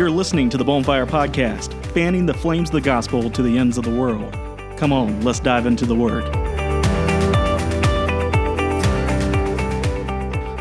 You're listening to the Bonfire Podcast, fanning the flames of the gospel to the ends of the world. Come on, let's dive into the Word.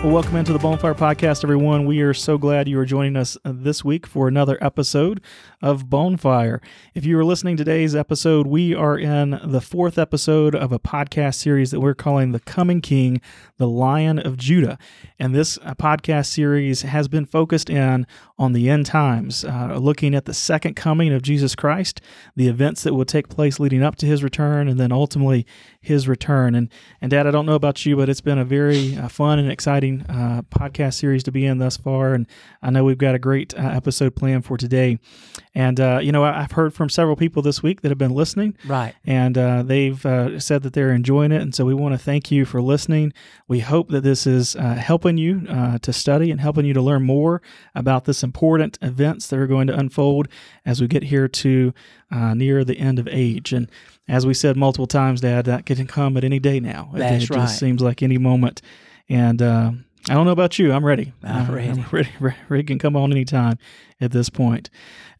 Well, welcome into the Bonfire Podcast, everyone. We are so glad you are joining us this week for another episode of Bonfire. If you are listening to today's episode, we are in the fourth episode of a podcast series that we're calling The Coming King, the Lion of Judah. And this uh, podcast series has been focused in on the end times, uh, looking at the second coming of Jesus Christ, the events that will take place leading up to his return, and then ultimately his return. And, and Dad, I don't know about you, but it's been a very uh, fun and exciting uh, podcast series to be in thus far. And I know we've got a great uh, episode planned for today. And, uh, you know, I've heard from several people this week that have been listening. Right. And uh, they've uh, said that they're enjoying it. And so we want to thank you for listening. We hope that this is uh, helping you uh, to study and helping you to learn more about this important events that are going to unfold as we get here to uh, near the end of age. And as we said multiple times, Dad, that can come at any day now. That's it right. just seems like any moment. And uh, I don't know about you. I'm ready. I'm Uh, ready. I'm ready. Ready can come on anytime at this point.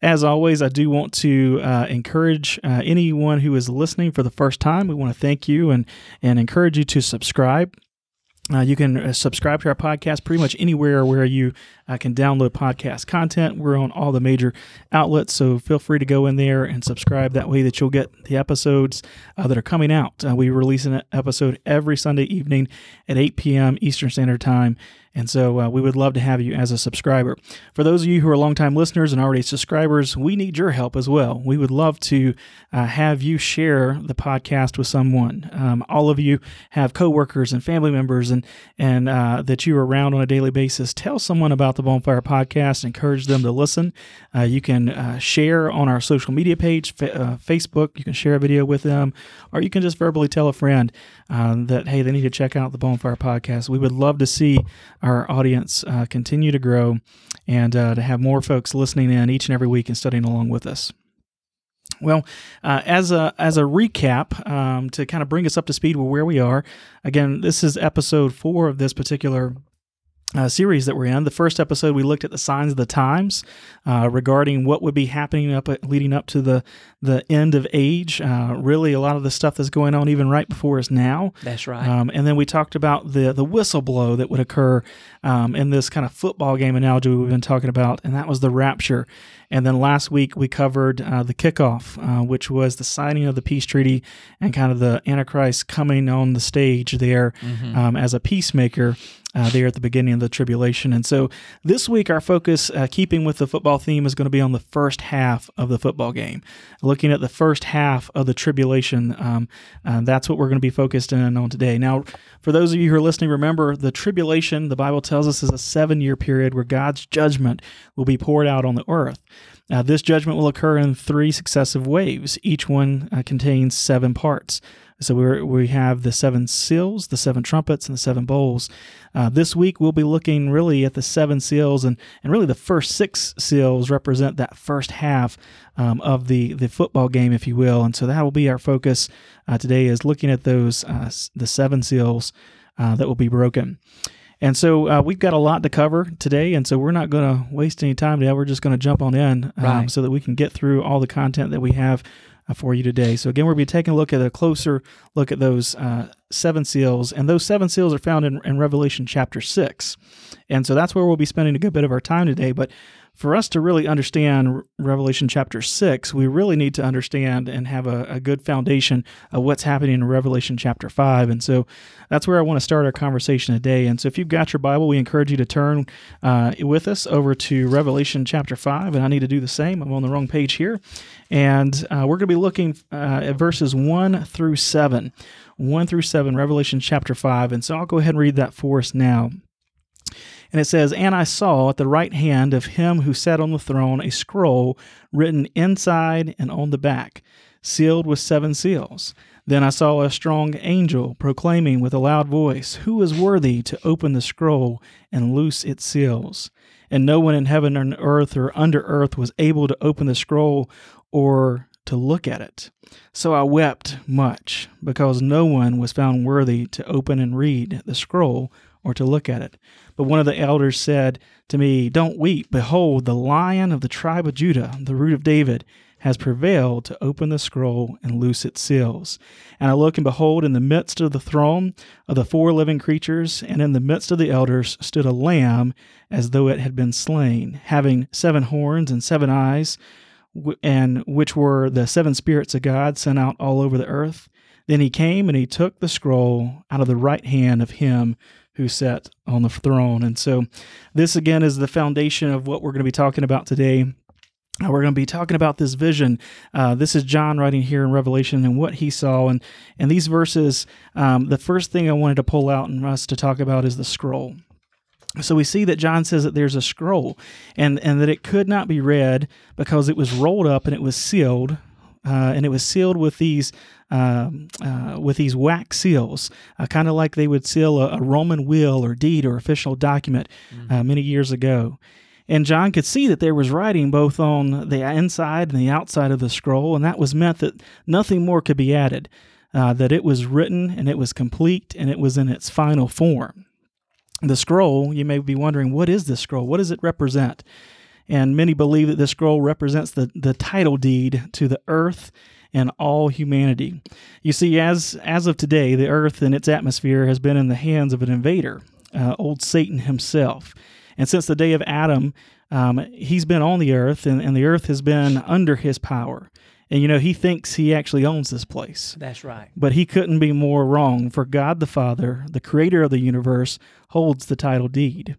As always, I do want to uh, encourage uh, anyone who is listening for the first time. We want to thank you and and encourage you to subscribe. Uh, you can uh, subscribe to our podcast pretty much anywhere where you uh, can download podcast content. We're on all the major outlets, so feel free to go in there and subscribe. That way, that you'll get the episodes uh, that are coming out. Uh, we release an episode every Sunday evening at 8 p.m. Eastern Standard Time, and so uh, we would love to have you as a subscriber. For those of you who are longtime listeners and already subscribers, we need your help as well. We would love to uh, have you share the podcast with someone. Um, all of you have coworkers and family members, and and uh, that you are around on a daily basis. Tell someone about the Bonfire Podcast. Encourage them to listen. Uh, you can uh, share on our social media page, fa- uh, Facebook. You can share a video with them, or you can just verbally tell a friend that hey, they need to check out the Bonfire Podcast. We would love to see our audience uh, continue to grow and uh, to have more folks listening in each and every week and studying along with us. Well, uh, as a as a recap um, to kind of bring us up to speed with where we are, again, this is episode four of this particular uh, series that we're in. The first episode, we looked at the signs of the times uh, regarding what would be happening up leading up to the the end of age. Uh, really, a lot of the stuff that's going on even right before us now. That's right. Um, and then we talked about the the whistle blow that would occur um, in this kind of football game analogy we've been talking about, and that was the rapture. And then last week we covered uh, the kickoff, uh, which was the signing of the peace treaty and kind of the Antichrist coming on the stage there um, as a peacemaker. Uh, there at the beginning of the tribulation. And so this week, our focus, uh, keeping with the football theme, is going to be on the first half of the football game. Looking at the first half of the tribulation, um, uh, that's what we're going to be focused in on today. Now, for those of you who are listening, remember the tribulation, the Bible tells us, is a seven year period where God's judgment will be poured out on the earth. Uh, this judgment will occur in three successive waves. Each one uh, contains seven parts. So we we have the seven seals, the seven trumpets, and the seven bowls. Uh, this week we'll be looking really at the seven seals, and, and really the first six seals represent that first half um, of the the football game, if you will. And so that will be our focus uh, today is looking at those uh, the seven seals uh, that will be broken. And so uh, we've got a lot to cover today, and so we're not going to waste any time today. We're just going to jump on in um, Right. so that we can get through all the content that we have for you today. So again, we'll be taking a look at a closer look at those uh, seven seals, and those seven seals are found in, in Revelation chapter six, and so that's where we'll be spending a good bit of our time today. But for us to really understand Revelation chapter 6, we really need to understand and have a, a good foundation of what's happening in Revelation chapter 5. And so that's where I want to start our conversation today. And so if you've got your Bible, we encourage you to turn uh, with us over to Revelation chapter 5. And I need to do the same. I'm on the wrong page here. And uh, we're going to be looking uh, at verses 1 through 7. 1 through 7, Revelation chapter 5. And so I'll go ahead and read that for us now. And it says, And I saw at the right hand of him who sat on the throne a scroll written inside and on the back, sealed with seven seals. Then I saw a strong angel proclaiming with a loud voice, Who is worthy to open the scroll and loose its seals? And no one in heaven or earth or under earth was able to open the scroll or to look at it. So I wept much, because no one was found worthy to open and read the scroll or to look at it. But one of the elders said to me, Don't weep. Behold, the lion of the tribe of Judah, the root of David, has prevailed to open the scroll and loose its seals. And I look and behold, in the midst of the throne of the four living creatures, and in the midst of the elders, stood a lamb as though it had been slain, having seven horns and seven eyes, and which were the seven spirits of God sent out all over the earth. Then he came and he took the scroll out of the right hand of him who sat on the throne. And so, this again is the foundation of what we're going to be talking about today. Uh, we're going to be talking about this vision. Uh, this is John writing here in Revelation and what he saw. And, and these verses, um, the first thing I wanted to pull out and us to talk about is the scroll. So we see that John says that there's a scroll and, and that it could not be read because it was rolled up and it was sealed. Uh, and it was sealed with these uh, uh, with these wax seals, uh, kind of like they would seal a, a, Roman will or deed or official document mm-hmm. many years ago. And John could see that there was writing both on the inside and the outside of the scroll, and that was meant that nothing more could be added, uh, that it was written and it was complete and it was in its final form. The scroll, you may be wondering, what is this scroll? What does it represent? And many believe that this scroll represents the, the title deed to the earth and all humanity. You see, as as of today, the earth and its atmosphere has been in the hands of an invader, uh, old Satan himself. And since the day of Adam, um, he's been on the earth, and, and the earth has been under his power. And you know, he thinks he actually owns this place. That's right. But he couldn't be more wrong, for God the Father, the creator of the universe, holds the title deed.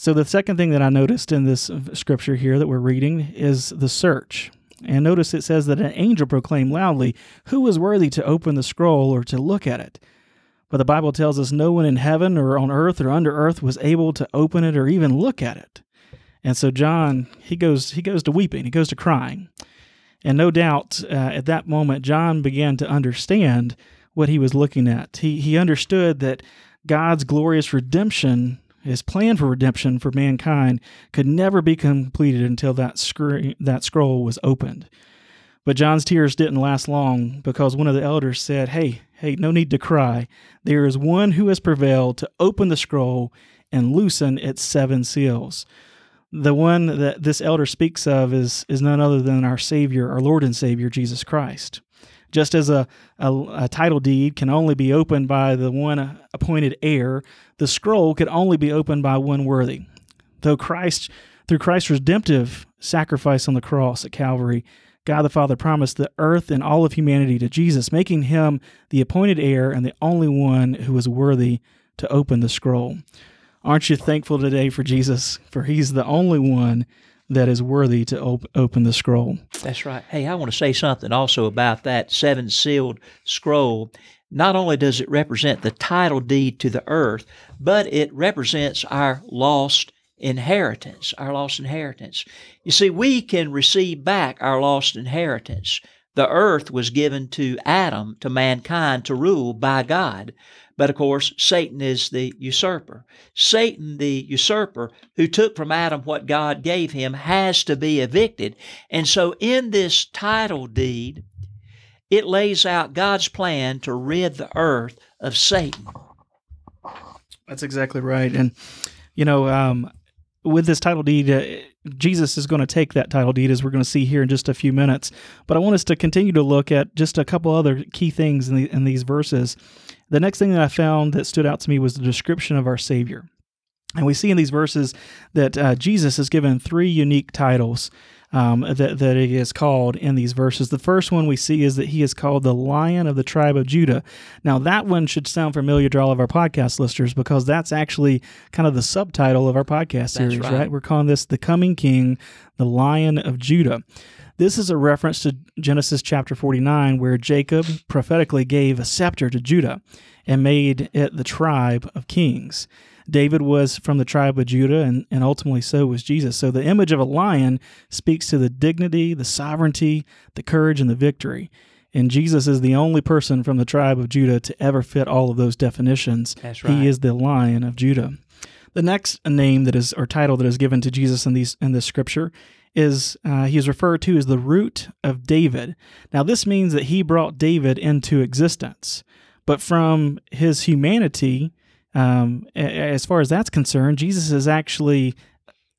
So, the second thing that I noticed in this scripture here that we're reading is the search. And notice it says that an angel proclaimed loudly, Who is worthy to open the scroll or to look at it? But the Bible tells us no one in heaven or on earth or under earth was able to open it or even look at it. And so John, he goes he goes to weeping, he goes to crying. And no doubt uh, at that moment John began to understand what he was looking at. He he understood that God's glorious redemption, his plan for redemption for mankind could never be completed until that screen, that scroll was opened. But John's tears didn't last long because one of the elders said, Hey, hey, no need to cry. There is one who has prevailed to open the scroll and loosen its seven seals. The one that this elder speaks of is, is none other than our Savior, our Lord and Savior, Jesus Christ. Just as a, a, a title deed can only be opened by the one appointed heir, the scroll could only be opened by one worthy. Though Christ, through Christ's redemptive sacrifice on the cross at Calvary, God the Father promised the earth and all of humanity to Jesus, making him the appointed heir and the only one who was worthy to open the scroll. Aren't you thankful today for Jesus? For he's the only one that is worthy to op- open the scroll. That's right. Hey, I want to say something also about that seven sealed scroll. Not only does it represent the title deed to the earth, but it represents our lost inheritance, our lost inheritance. You see, we can receive back our lost inheritance. The earth was given to Adam, to mankind, to rule by God. But of course, Satan is the usurper. Satan, the usurper, who took from Adam what God gave him, has to be evicted. And so, in this title deed, it lays out God's plan to rid the earth of Satan. That's exactly right. And, you know, um, with this title deed, uh, Jesus is going to take that title deed, as we're going to see here in just a few minutes. But I want us to continue to look at just a couple other key things in, the, in these verses. The next thing that I found that stood out to me was the description of our Savior. And we see in these verses that uh, Jesus is given three unique titles um, that, that he is called in these verses. The first one we see is that he is called the Lion of the tribe of Judah. Now, that one should sound familiar to all of our podcast listeners because that's actually kind of the subtitle of our podcast series, right. right? We're calling this The Coming King, the Lion of Judah. This is a reference to Genesis chapter 49, where Jacob prophetically gave a scepter to Judah and made it the tribe of kings. David was from the tribe of Judah, and, and ultimately so was Jesus. So the image of a lion speaks to the dignity, the sovereignty, the courage, and the victory. And Jesus is the only person from the tribe of Judah to ever fit all of those definitions. That's right. He is the lion of Judah. The next name that is or title that is given to Jesus in these in this scripture is uh, he is referred to as the root of David. Now this means that he brought David into existence, but from his humanity, um, as far as that's concerned, Jesus is actually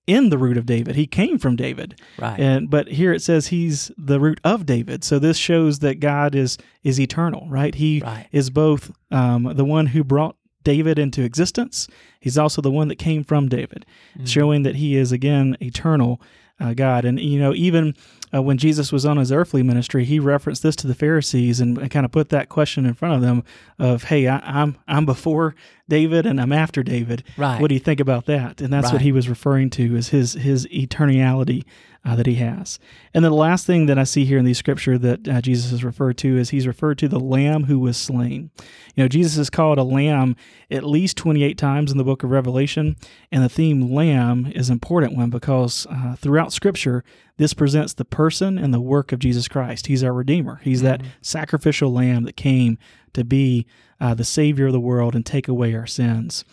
in the root of David. He came from David. Right. And but here it says he's the root of David. So this shows that God is is eternal, right? He Right. is both um, the one who brought David into existence. He's also the one that came from David, Mm-hmm. showing that he is again eternal uh, God. And you know, even uh, when Jesus was on his earthly ministry, he referenced this to the Pharisees and, and kind of put that question in front of them of, "Hey, I, I'm I'm before David and I'm after David. Right. What do you think about that?" And that's what he was referring to is his his eternality uh, that he has. And then the last thing that I see here in the scripture that uh, Jesus is referred to is he's referred to the Lamb who was slain. You know, Jesus is called a lamb at least 28 times in the book of Revelation, and the theme lamb is an important one because uh, throughout scripture, this presents the person and the work of Jesus Christ. He's our Redeemer, He's that sacrificial lamb that came to be uh, the Savior of the world and take away our sins.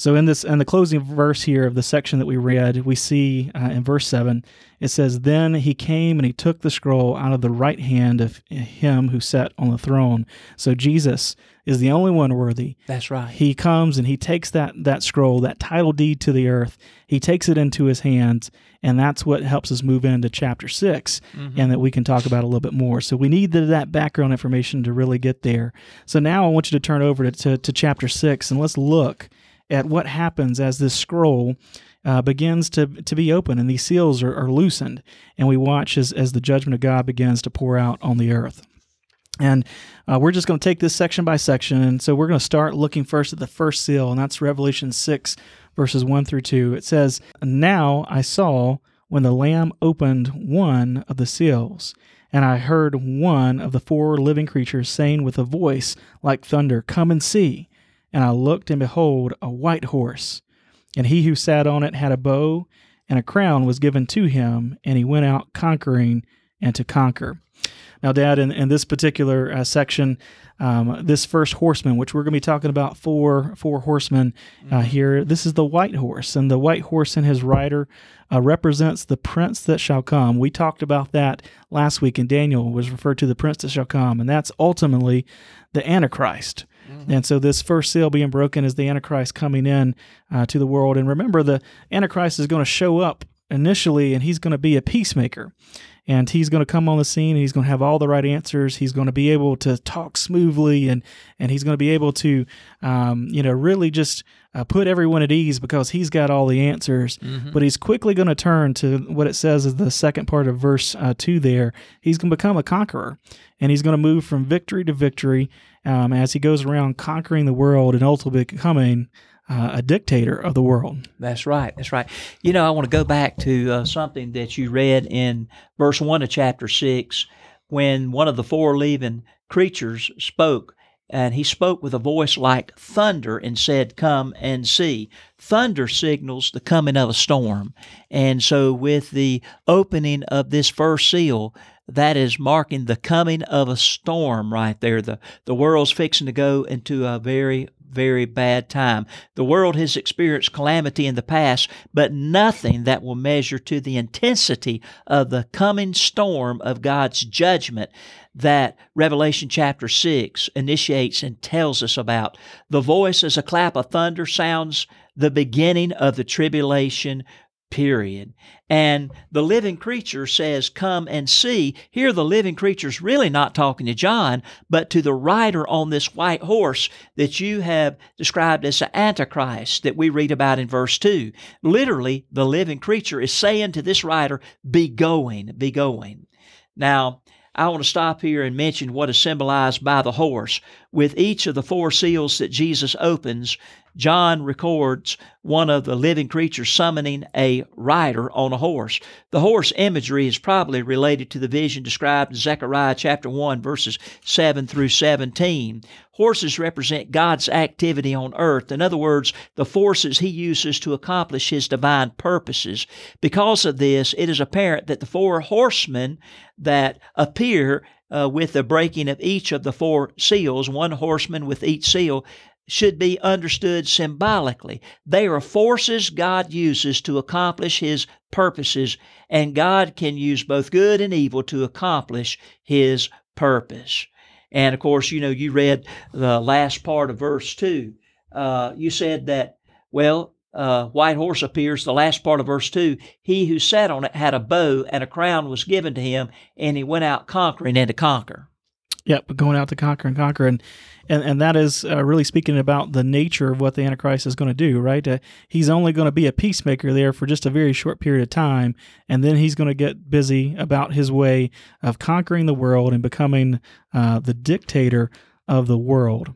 So in this in the closing verse here of the section that we read, we see uh, in verse seven it says, "Then he came and he took the scroll out of the right hand of him who sat on the throne." So Jesus is the only one worthy. That's right. He comes and he takes that that scroll, that title deed to the earth. He takes it into his hands, and that's what helps us move into chapter 6 and that we can talk about a little bit more. So we need the, that background information to really get there. So now I want you to turn over to, to, to chapter six and let's look at what happens as this scroll uh, begins to, to be open and these seals are, are loosened, and we watch as, as the judgment of God begins to pour out on the earth. And uh, we're just going to take this section by section. And so we're going to start looking first at the first seal, and that's Revelation 6, verses 1 through 2. It says, Now I saw when the Lamb opened one of the seals, and I heard one of the four living creatures saying with a voice like thunder, Come and see. And I looked, and behold, a white horse. And he who sat on it had a bow, and a crown was given to him, and he went out conquering and to conquer. Now, Dad, in, in this particular uh, section, um, this first horseman, which we're going to be talking about four four horsemen uh, here, this is the white horse, and the white horse and his rider uh, represents the prince that shall come. We talked about that last week, and Daniel was referred to the prince that shall come, and that's ultimately the Antichrist. And so this first seal being broken is the Antichrist coming in uh, to the world. And remember, the Antichrist is going to show up initially, and he's going to be a peacemaker. And he's going to come on the scene, and he's going to have all the right answers. He's going to be able to talk smoothly, and and he's going to be able to, um, you know, really just uh, put everyone at ease because he's got all the answers. But he's quickly going to turn to what it says is the second part of verse uh, two. There, he's going to become a conqueror, and he's going to move from victory to victory um, as he goes around conquering the world and ultimately becoming uh, a dictator of the world. That's right. That's right. You know, I want to go back to uh, something that you read in verse 1 of chapter 6 when one of the four living creatures spoke. And he spoke with a voice like thunder and said, Come and see. Thunder signals the coming of a storm. And so, with the opening of this first seal, that is marking the coming of a storm right there. The, the world's fixing to go into a very, very bad time. The world has experienced calamity in the past, but nothing that will measure to the intensity of the coming storm of God's judgment that Revelation chapter 6 initiates and tells us about. The voice as a clap of thunder sounds the beginning of the tribulation period. And the living creature says, Come and see. Here, the living creature's really not talking to John, but to the rider on this white horse that you have described as the Antichrist that we read about in verse 2. Literally, the living creature is saying to this rider, Be going, be going. Now, I want to stop here and mention what is symbolized by the horse. With each of the four seals that Jesus opens, John records one of the living creatures summoning a rider on a horse. The horse imagery is probably related to the vision described in Zechariah chapter 1, verses 7 through 17. Horses represent God's activity on earth. In other words, the forces he uses to accomplish his divine purposes. Because of this, it is apparent that the four horsemen that appear uh, with the breaking of each of the four seals, one horseman with each seal, should be understood symbolically. They are forces God uses to accomplish His purposes, and God can use both good and evil to accomplish His purpose. And of course, you know, you read the last part of verse 2 uh, you said that, well, uh, white horse appears, the last part of verse 2 He who sat on it had a bow, and a crown was given to him, and he went out conquering and to conquer. Yep, but going out to conquer and conquer, and and and that is uh, really speaking about the nature of what the Antichrist is going to do. Right, uh, he's only going to be a peacemaker there for just a very short period of time, and then he's going to get busy about his way of conquering the world and becoming uh, the dictator of the world.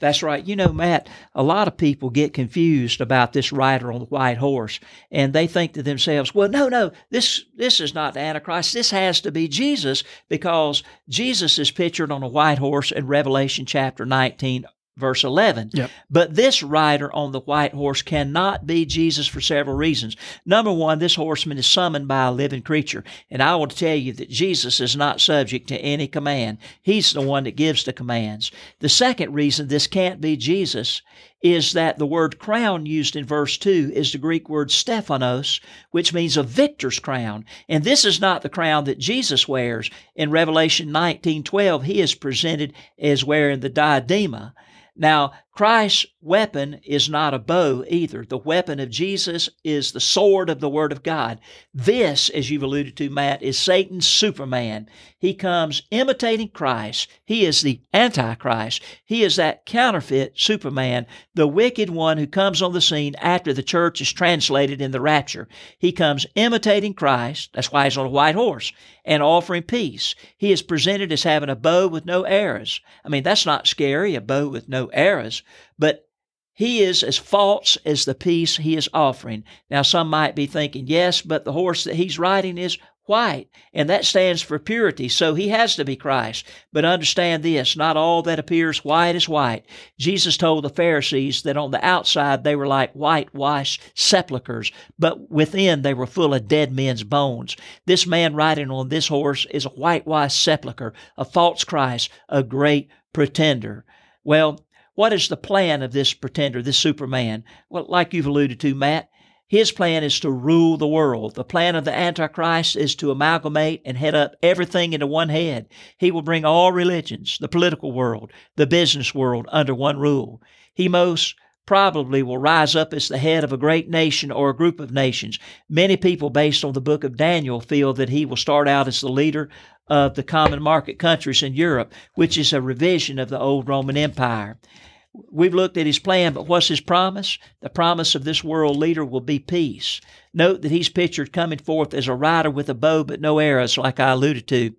That's right. You know, Matt, a lot of people get confused about this rider on the white horse, and they think to themselves, well, no, no, this, this is not the Antichrist. This has to be Jesus because Jesus is pictured on a white horse in Revelation chapter 19 verse 11. Yep. But this rider on the white horse cannot be Jesus for several reasons. Number one, this horseman is summoned by a living creature. And I will tell you that Jesus is not subject to any command. He's the one that gives the commands. The second reason this can't be Jesus is that the word crown used in verse 2 is the Greek word stephanos, which means a victor's crown. And this is not the crown that Jesus wears. In Revelation 19:12, he is presented as wearing the diadema. Now, Christ's weapon is not a bow either. The weapon of Jesus is the sword of the Word of God. This, as you've alluded to, Matt, is Satan's Superman. He comes imitating Christ. He is the Antichrist. He is that counterfeit Superman, the wicked one who comes on the scene after the church is translated in the rapture. He comes imitating Christ. That's why he's on a white horse and offering peace. He is presented as having a bow with no arrows. I mean, that's not scary, a bow with no arrows. But he is as false as the peace he is offering. Now, some might be thinking, yes, but the horse that he's riding is white, and that stands for purity, so he has to be Christ. But understand this not all that appears white is white. Jesus told the Pharisees that on the outside they were like whitewashed sepulchres, but within they were full of dead men's bones. This man riding on this horse is a whitewashed sepulchre, a false Christ, a great pretender. Well, what is the plan of this pretender, this Superman? Well, like you've alluded to, Matt, his plan is to rule the world. The plan of the Antichrist is to amalgamate and head up everything into one head. He will bring all religions, the political world, the business world under one rule. He most probably will rise up as the head of a great nation or a group of nations. Many people, based on the book of Daniel, feel that he will start out as the leader of the common market countries in Europe, which is a revision of the old Roman Empire. We've looked at his plan, but what's his promise? The promise of this world leader will be peace. Note that he's pictured coming forth as a rider with a bow but no arrows, like I alluded to.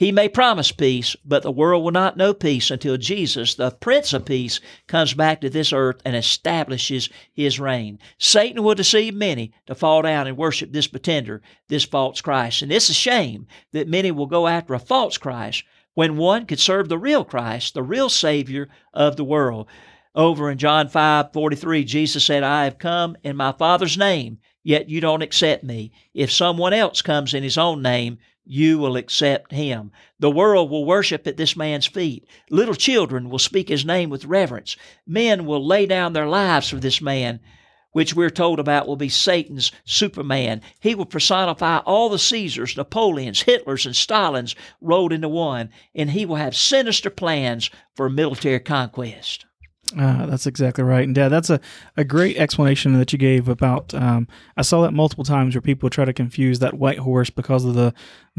He may promise peace, but the world will not know peace until Jesus, the Prince of Peace, comes back to this earth and establishes his reign. Satan will deceive many to fall down and worship this pretender, this false Christ. And it's a shame that many will go after a false Christ when one could serve the real Christ, the real Savior of the world. Over in John 5 43, Jesus said, I have come in my Father's name, yet you don't accept me. If someone else comes in his own name, you will accept him. The world will worship at this man's feet. Little children will speak his name with reverence. Men will lay down their lives for this man which we're told about will be Satan's Superman. He will personify all the Caesars, Napoleons, Hitlers, and Stalins rolled into one, and he will have sinister plans for military conquest. Uh, that's exactly right. And Dad, that's a, a great explanation that you gave about. Um, I saw that multiple times where people try to confuse that white horse because of the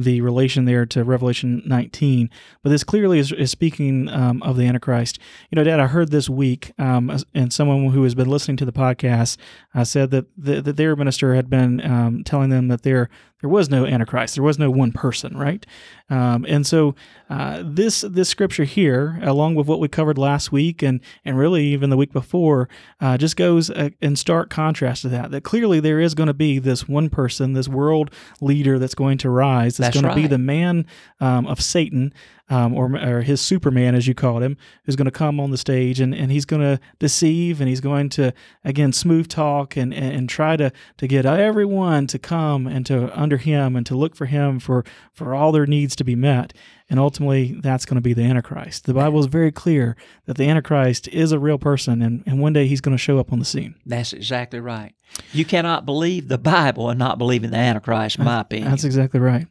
the relation there to Revelation 19. But this clearly is, is speaking um, of the Antichrist. You know, Dad, I heard this week, um, and someone who has been listening to the podcast uh, said that, the, that their minister had been um, telling them that there there was no Antichrist, there was no one person, right? Um, and so uh, this this scripture here, along with what we covered last week and and really even the week before, uh, just goes uh, in stark contrast to that. That clearly there is going to be this one person, this world leader that's going to rise that's going to be the man um, of Satan, um, or, or his Superman, as you called him, who's going to come on the stage and, and he's going to deceive and he's going to, again, smooth talk and, and, and try to, to get everyone to come and to under him and to look for him for, for all their needs to be met. And ultimately, that's going to be the Antichrist. The Bible is very clear that the Antichrist is a real person and, and one day he's going to show up on the scene. That's exactly right. You cannot believe the Bible and not believe in the Antichrist, in my opinion. That's exactly right.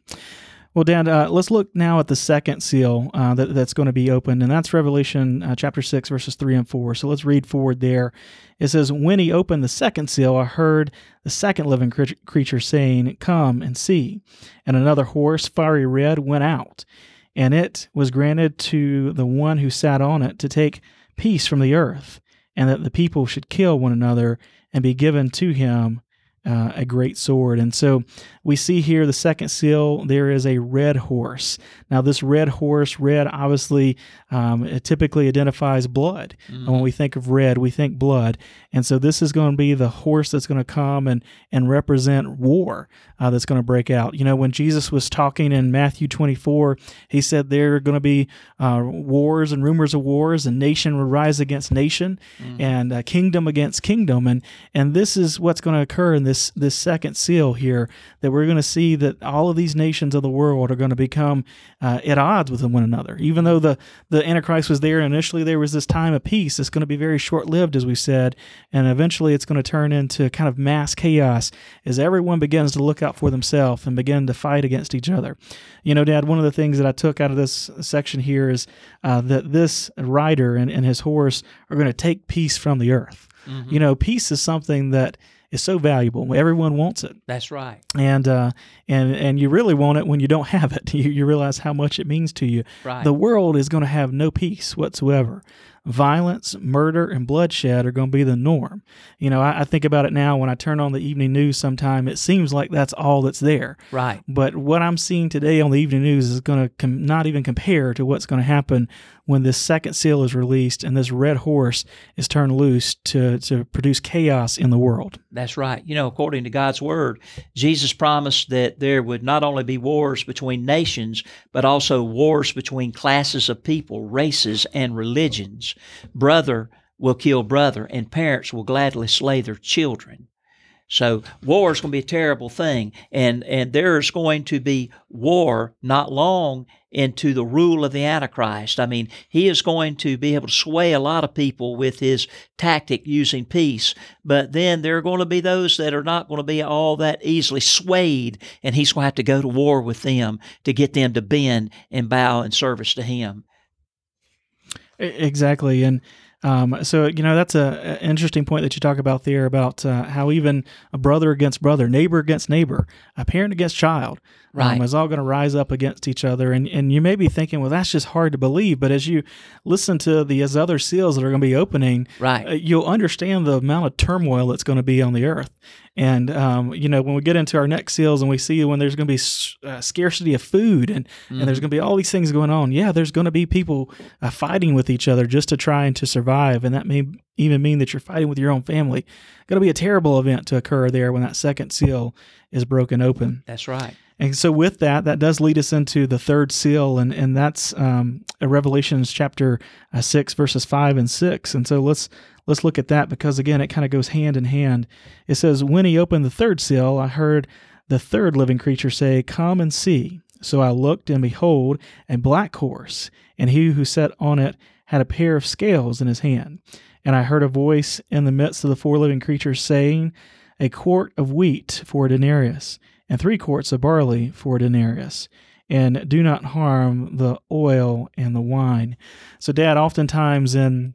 Well, Dad, uh, let's look now at the second seal uh, that, that's going to be opened, and that's Revelation uh, chapter 6, verses 3 and 4. So let's read forward there. It says, When he opened the second seal, I heard the second living cre- creature saying, Come and see. And another horse, fiery red, went out, and it was granted to the one who sat on it to take peace from the earth, and that the people should kill one another and be given to him uh, a great sword. And so we see here the second seal, there is a red horse. Now, this red horse, red obviously um, it typically identifies blood. Mm. And when we think of red, we think blood. And so this is going to be the horse that's going to come and, and represent war uh, that's going to break out. You know, when Jesus was talking in Matthew 24, he said there are going to be uh, wars and rumors of wars, and nation will rise against nation, mm. and uh, kingdom against kingdom. And, and this is what's going to occur in this, this second seal here that we're going to see that all of these nations of the world are going to become uh, at odds with one another. Even though the, the Antichrist was there initially, there was this time of peace. It's going to be very short lived, as we said, and eventually it's going to turn into kind of mass chaos as everyone begins to look out for themselves and begin to fight against each other. You know, Dad, one of the things that I took out of this section here is uh, that this rider and, and his horse are going to take peace from the earth. Mm-hmm. You know, peace is something that is so valuable. Everyone wants it. That's right. And uh, and and you really want it when you don't have it. You, you realize how much it means to you. Right. The world is going to have no peace whatsoever violence, murder, and bloodshed are going to be the norm. You know, I, I, think about it now when I turn on the evening news sometime, it seems like that's all that's there. Right. But what I'm seeing today on the evening news is going to com- not even compare to what's going to happen when this second seal is released and this red horse is turned loose to, to produce chaos in the world. That's right. You know, according to God's word, Jesus promised that there would not only be wars between nations, but also wars between classes of people, races, and religions. Brother will kill brother, and parents will gladly slay their children. So war is going to be a terrible thing, and and there's going to be war not long into the rule of the Antichrist. I mean, he is going to be able to sway a lot of people with his tactic using peace, but then there are going to be those that are not going to be all that easily swayed, and he's going to have to go to war with them to get them to bend and bow in service to him. Exactly, and um, so you know that's a, a, interesting point that you talk about there about uh, how even a brother against brother, neighbor against neighbor, a parent against child, right. um, is all going to rise up against each other. And and you may be thinking, well, that's just hard to believe. But as you listen to these other seals that are going to be opening, right, uh, you'll understand the amount of turmoil that's going to be on the earth. And um, you know, when we get into our next seals and we see when there's going to be uh, scarcity of food and, mm-hmm. and there's mm-hmm. going to be all these things going on, yeah, there's going to be people uh, fighting with each other just to try and to survive, and that may even mean that you're fighting with your own family. Going to be a terrible event to occur there when that second seal is broken open. That's right. And so, with that, that does lead us into the third seal, and and that's um, Revelations chapter uh, six, verses five and six. And so let's let's look at that because again, it kind of goes hand in hand. It says, When he opened the third seal, I heard the third living creature say, Come and see. So I looked, and behold, a black horse, and he who sat on it had a pair of scales in his hand. And I heard a voice in the midst of the four living creatures saying, A quart of wheat for a denarius, and three quarts of barley for a denarius and do not harm the oil and the wine. So, Dad, oftentimes in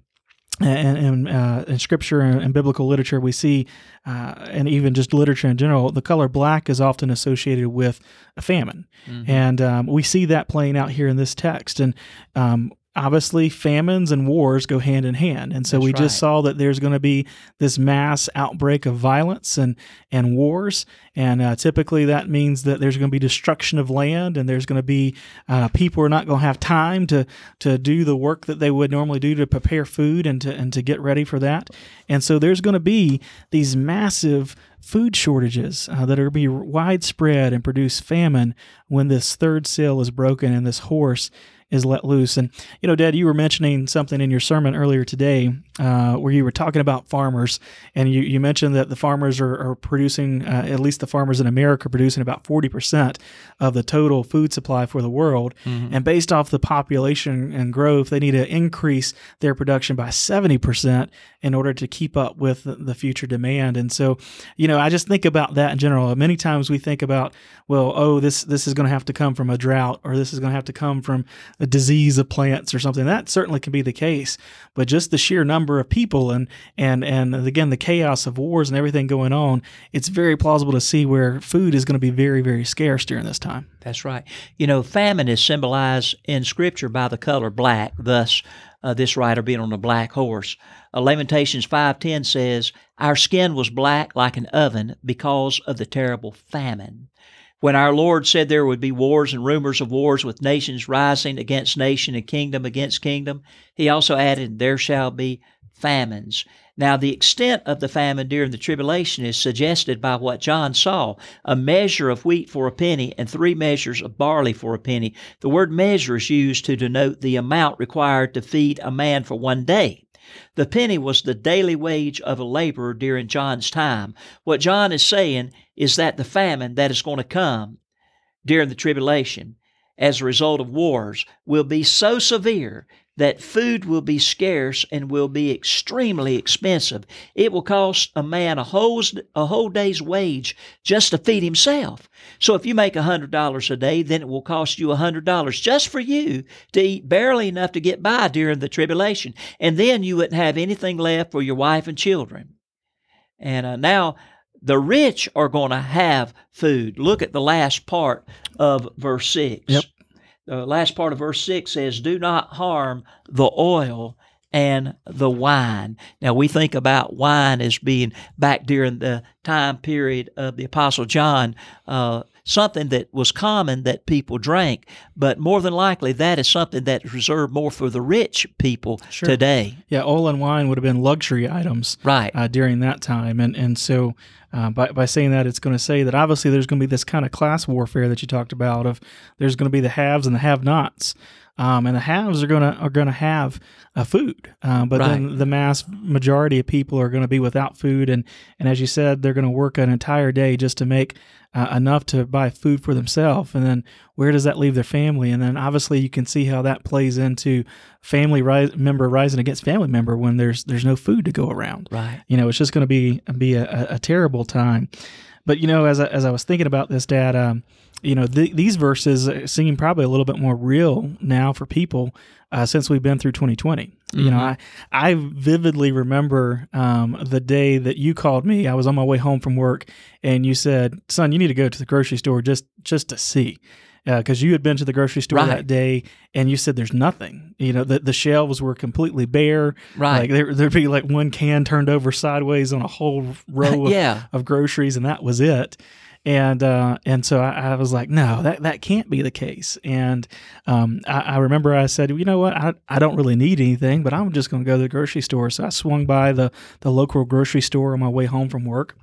and, and uh, in scripture and, and, biblical literature, we see, uh, and even just literature in general, the color black is often associated with a famine, mm-hmm. and um, we see that playing out here in this text. And um, obviously famines and wars go hand in hand. And so That's we right. just saw that there's going to be this mass outbreak of violence and and wars. And uh, typically that means that there's going to be destruction of land and there's going to be uh, people are not going to have time to to do the work that they would normally do to prepare food and to and to get ready for that. And so there's going to be these massive food shortages uh, that are going to be widespread and produce famine when this third seal is broken and this horse is let loose. And you know, Dad, you were mentioning something in your sermon earlier today uh, where you were talking about farmers, and you, you mentioned that the farmers are, are producing, uh, at least the farmers in America, producing about forty percent of the total food supply for the world. Mm-hmm. And based off the population and growth, they need to increase their production by seventy percent in order to keep up with the future demand. And so, you know, I just think about that in general. Many times we think about, well, oh, this this is going to have to come from a drought, or this is going to have to come from a disease of plants or something. That certainly can be the case, but just the sheer number of people and and and again the chaos of wars and everything going on, it's very plausible to see where food is going to be very very scarce during this time. That's right. You know, famine is symbolized in Scripture by the color black. Thus, uh, this rider being on a black horse. Uh, Lamentations 5:10 says, "Our skin was black like an oven because of the terrible famine." When our Lord said there would be wars and rumors of wars with nations rising against nation and kingdom against kingdom, he also added, There shall be famines. Now, the extent of the famine during the tribulation is suggested by what John saw a measure of wheat for a penny and three measures of barley for a penny. The word measure is used to denote the amount required to feed a man for one day. The penny was the daily wage of a laborer during John's time. What John is saying is that the famine that is going to come during the tribulation as a result of wars will be so severe that food will be scarce and will be extremely expensive. It will cost a man a whole, a whole day's wage just to feed himself. So if you make $100 a day, then it will cost you $100 just for you to eat barely enough to get by during the tribulation. And then you wouldn't have anything left for your wife and children. And uh, now, the rich are going to have food. Look at the last part of verse 6. Yep the last part of verse 6 says, Do not harm the oil and the wine. Now, we think about wine as being back during the time period of the Apostle John, uh, something that was common that people drank, but more than likely that is something that is reserved more for the rich people sure. today. Yeah, oil and wine would have been luxury items right. Uh, during that time. And, and so uh, by, by saying that, it's going to say that obviously there's going to be this kind of class warfare that you talked about of there's going to be the haves and the have-nots. Um, and the haves are gonna are gonna have uh, food, uh, but right. then the mass majority of people are going to be without food, and and as you said, they're going to work an entire day just to make uh, enough to buy food for themselves, and then where does that leave their family? And then obviously you can see how that plays into family ri- member rising against family member when there's there's no food to go around. Right. You know, it's just going to be be a, a, a terrible time. But you know, as I, as I was thinking about this, Dad, um, you know, th- these verses seem probably a little bit more real now for people uh, since we've been through 2020. Mm-hmm. You know, mm-hmm. I I vividly remember um, the day that you called me. I was on my way home from work, and you said, "Son, you need to go to the grocery store just just to see." because uh, you had been to the grocery store right. that day and you said there's nothing. You know, the, the shelves were completely bare. Right. Like there, there'd be like one can turned over sideways on a whole row of, yeah. of groceries, and that was it and uh, and so I, I, was like, no, that that can't be the case. And um, I, I, remember I said, you know what, I, I don't really need anything, but I'm just going to go to the grocery store. So I swung by the the local grocery store on my way home from work.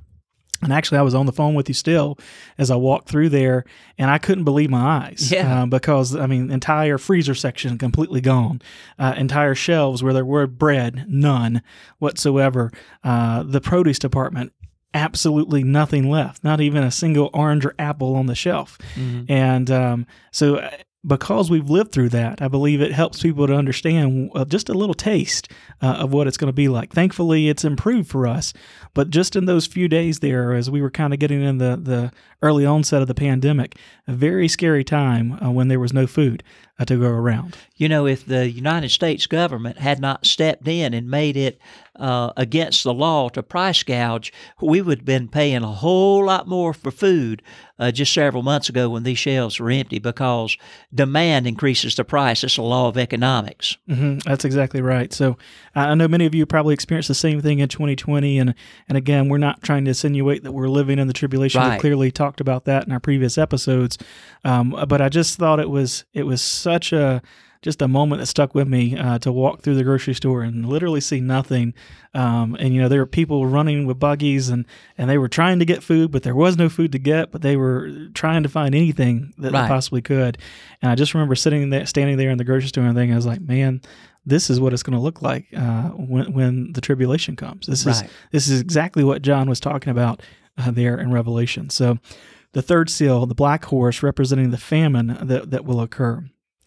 And actually, I was on the phone with you still as I walked through there, and I couldn't believe my eyes. Yeah. Uh, because, I mean, entire freezer section completely gone, uh, entire shelves where there were bread, none whatsoever. Uh, the produce department absolutely nothing left, not even a single orange or apple on the shelf. Mm-hmm. And um, so, uh, because we've lived through that, I believe it helps people to understand uh, just a little taste uh, of what it's going to be like. Thankfully, it's improved for us, but just in those few days there, as we were kind of getting in the, the early onset of the pandemic, a very scary time uh, when there was no food uh, to go around. You know, if the United States government had not stepped in and made it uh, against the law to price gouge, we would have been paying a whole lot more for food uh, just several months ago when these shelves were empty because demand increases the price. It's a law of economics. Mm-hmm. That's exactly right. So I know many of you probably experienced the same thing in 2020. And, and again, we're not trying to insinuate that we're living in the tribulation. Right. We clearly talked about that in our previous episodes. Um, but I just thought it was it was such a just a moment that stuck with me uh, to walk through the grocery store and literally see nothing. Um, and you know, there were people running with buggies and and they were trying to get food, but there was no food to get. But they were trying to find anything that Right. they possibly could. And I just remember sitting there, standing there in the grocery store, and thinking, I was like, man. This is what it's going to look like uh, when when the tribulation comes. This is Right. this is exactly what John was talking about uh, there in Revelation. So, the third seal, the black horse, representing the famine that, that will occur.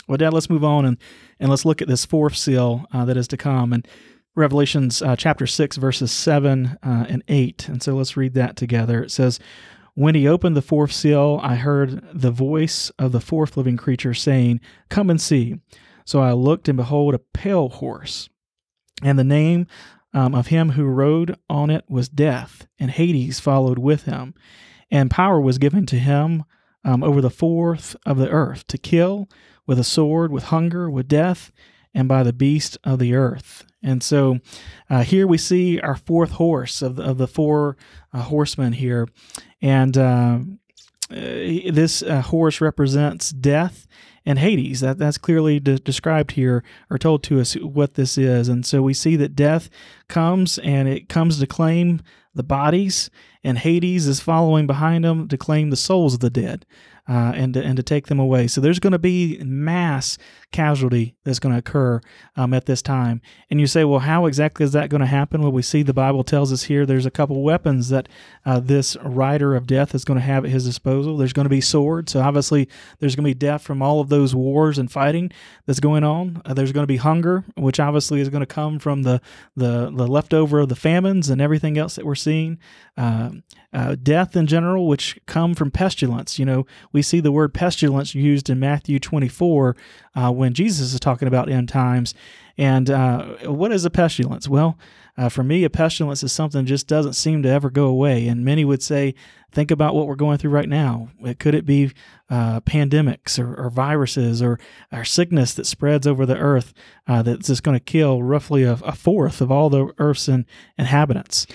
Well, Dad, let's move on and, and let's look at this fourth seal uh, that is to come. And Revelations uh, chapter 6, verses 7 uh, and 8. And so let's read that together. It says, When he opened the fourth seal, I heard the voice of the fourth living creature saying, Come and see. So I looked, and behold, a pale horse. And the name um, of him who rode on it was Death, and Hades followed with him. And power was given to him um, over the fourth of the earth to kill with a sword, with hunger, with death, and by the beast of the earth. And so uh, here we see our fourth horse of the, of the four uh, horsemen here. And uh, uh, this uh, horse represents death and Hades. That that's clearly de- described here or told to us what this is. And so we see that death comes and it comes to claim the bodies, and Hades is following behind them to claim the souls of the dead. Uh, and to, and to take them away. So there's going to be mass casualty that's going to occur um, at this time. And you say, well, how exactly is that going to happen? Well, we see the Bible tells us here there's a couple weapons that uh, this rider of death is going to have at his disposal. There's going to be swords. So obviously, there's going to be death from all of those wars and fighting that's going on. Uh, there's going to be hunger, which obviously is going to come from the the the leftover of the famines and everything else that we're seeing. Uh, uh, death in general, which come from pestilence. You know, we see the word pestilence used in Matthew 24 uh, when Jesus is talking about end times. And uh, what is a pestilence? Well, uh, for me, a pestilence is something just doesn't seem to ever go away. And many would say, think about what we're going through right now. Could it be uh, pandemics or, or viruses or, or sickness that spreads over the earth uh, that's just going to kill roughly a, a fourth of all the earth's in, inhabitants?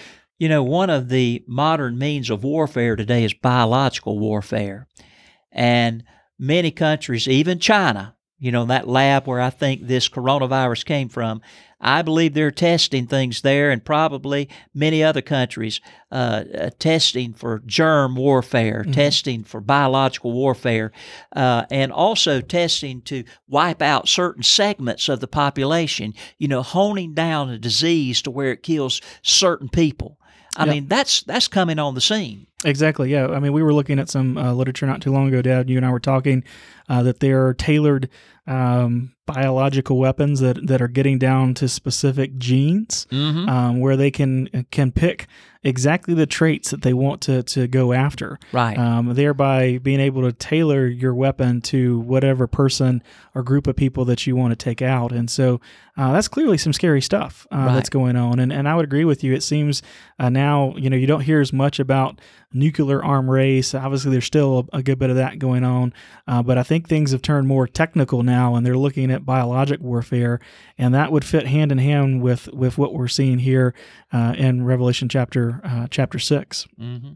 You know, one of the modern means of warfare today is biological warfare. And many countries, even China, you know, that lab where I think this coronavirus came from, I believe they're testing things there, and probably many other countries uh, uh, testing for germ warfare, testing for biological warfare, uh, and also testing to wipe out certain segments of the population. You know, honing down a disease to where it kills certain people. I Yeah. mean, that's that's coming on the scene. Exactly. Yeah. I mean, we were looking at some uh, literature not too long ago, Dad. You and I were talking uh, that they're tailored um, biological weapons that, that are getting down to specific genes, Mm-hmm. um, where they can can pick exactly the traits that they want to to go after. Right. Um, thereby being able to tailor your weapon to whatever person or group of people that you want to take out. And so uh, that's clearly some scary stuff uh, Right. that's going on. And, and I would agree with you. It seems uh, now, you know, you don't hear as much about nuclear arm race. Obviously, there's still a, a good bit of that going on. Uh, but I think things have turned more technical now and they're looking at biologic warfare. And that would fit hand in hand with, with what we're seeing here uh, in Revelation chapter, uh, chapter 6. mm-hmm.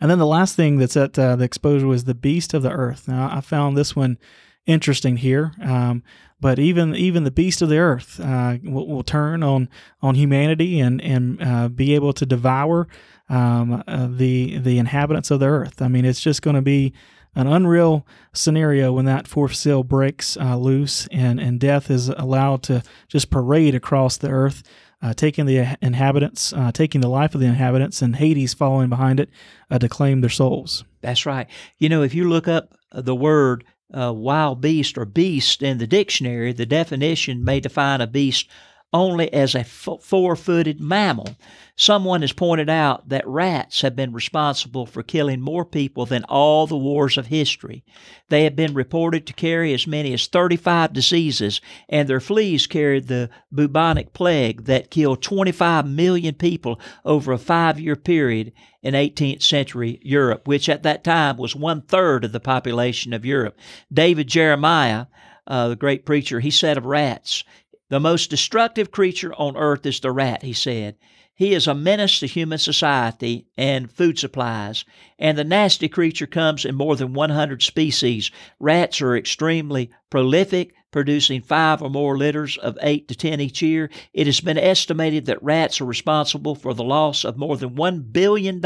And then the last thing that's at uh, the exposure was the beast of the earth. Now I found this one interesting here, um, but even even the beast of the earth uh, will, will turn on on humanity and and uh, be able to devour um, uh, the the inhabitants of the earth. I mean, it's just going to be an unreal scenario when that fourth seal breaks uh, loose and and death is allowed to just parade across the earth uh, taking the inhabitants, uh, taking the life of the inhabitants, and Hades following behind it uh, to claim their souls. That's right. You know, if you look up the word uh, wild beast or beast in the dictionary, the definition may define a beast only as a f- four footed mammal. Someone has pointed out that rats have been responsible for killing more people than all the wars of history. They have been reported to carry as many as 35 diseases, and their fleas carried the bubonic plague that killed 25 million people over a five year period in 18th century Europe, which at that time was one third of the population of Europe. David Jeremiah, uh, the great preacher, he said of rats, the most destructive creature on earth is the rat, he said. He is a menace to human society and food supplies. And the nasty creature comes in more than 100 species. Rats are extremely prolific, producing five or more litters of 8 to 10 each year. It has been estimated that rats are responsible for the loss of more than $1 billion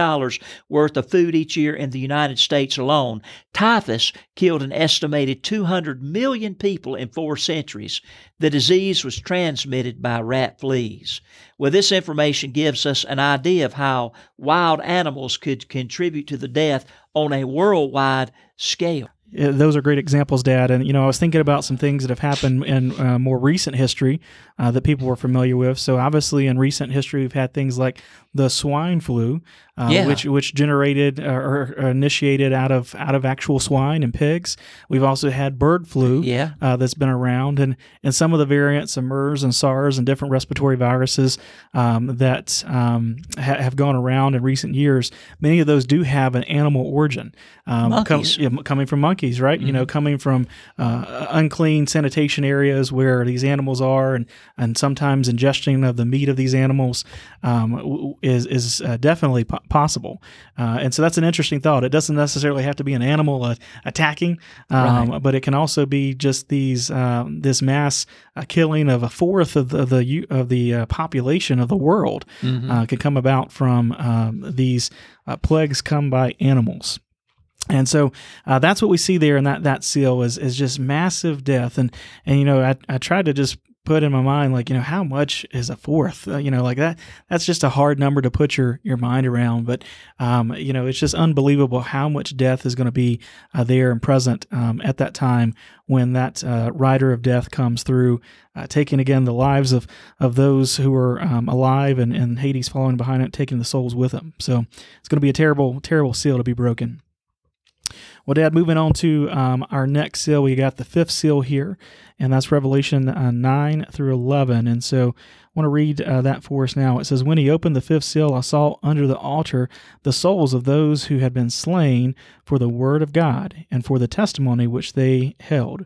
worth of food each year in the United States alone. Typhus killed an estimated 200 million people in four centuries. The disease was transmitted by rat fleas. Well, this information gives us an idea of how wild animals could contribute to the death on a worldwide scale. Uh, those are great examples, Dad. And you know, I was thinking about some things that have happened in uh, more recent history uh, that people were familiar with. So obviously, in recent history, we've had things like the swine flu, uh, yeah. which which generated uh, or, or, initiated out of out of actual swine and pigs. We've also had bird flu, yeah. Uh, that's been around, and and some of the variants of MERS and SARS and different respiratory viruses um, that um, ha- have gone around in recent years. Many of those do have an animal origin, um, com- yeah, coming from monkeys, right? Mm-hmm. You know, mm-hmm. coming from uh, unclean sanitation areas where these animals are, and and sometimes ingestion of the meat of these animals um, is is uh, definitely po- possible. Uh, and so that's an interesting thought. It doesn't necessarily have to be an animal uh, attacking, um, right. but it can also be just these um, this mass uh, killing of a fourth of the of the, of the uh, population of the world mm-hmm. Uh, can come about from um, these plagues come by animals. And so uh, that's what we see there in that, that seal is, is just massive death. And, and you know, I, I tried to just put in my mind like you know how much is a fourth? Uh, you know like that that's just a hard number to put your your mind around but um, you know it's just unbelievable how much death is going to be uh, there and present um, at that time when that uh, rider of death comes through uh, taking again the lives of of those who are um, alive and, and hades following behind it taking the souls with them so it's going to be a terrible terrible seal to be broken well, Dad, moving on to um, our next seal, we got the fifth seal here, and that's Revelation uh, 9 through 11. And so I want to read uh, that for us now. It says, When he opened the fifth seal, I saw under the altar the souls of those who had been slain for the word of God and for the testimony which they held.